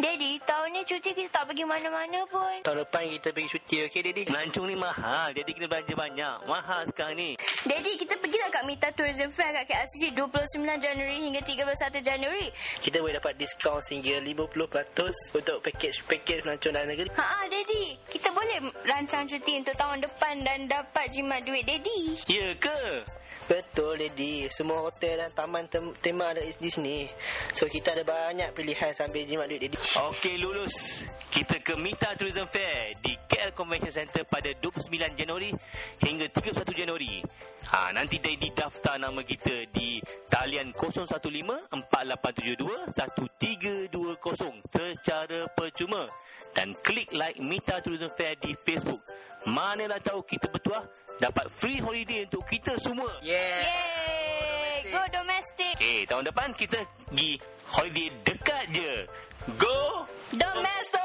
Daddy, tahun ni cuti kita tak pergi mana-mana pun. Tahun depan kita pergi cuti, okey, Daddy? Melancong ni mahal. Jadi kena belanja banyak. Mahal sekarang ni. Daddy, kita pergi tak kat Mita Tourism Fair kat KLCC 29 Januari hingga 31 Januari. Kita boleh dapat diskaun sehingga 50% untuk pakej-pakej melancong dalam negeri. Ha Daddy. Kita boleh rancang cuti untuk tahun depan dan dapat jimat duit Daddy. Ya ke? Betul, Lady. Semua hotel dan taman tem- tema ada di sini. So, kita ada banyak pilihan sambil jimat duit, Lady. Okey, lulus. Kita ke Mita Tourism Fair di KL Convention Center pada 29 Januari hingga 31 Januari. Ha, nanti Daddy daftar nama kita di talian 015-4872-1320 secara percuma. Dan klik like Mita Tourism Fair di Facebook. Manalah tahu kita bertuah dapat free holiday untuk kita semua. Yeay! Go domestic. Okay, tahun depan kita pergi holiday dekat je. Go Domestic.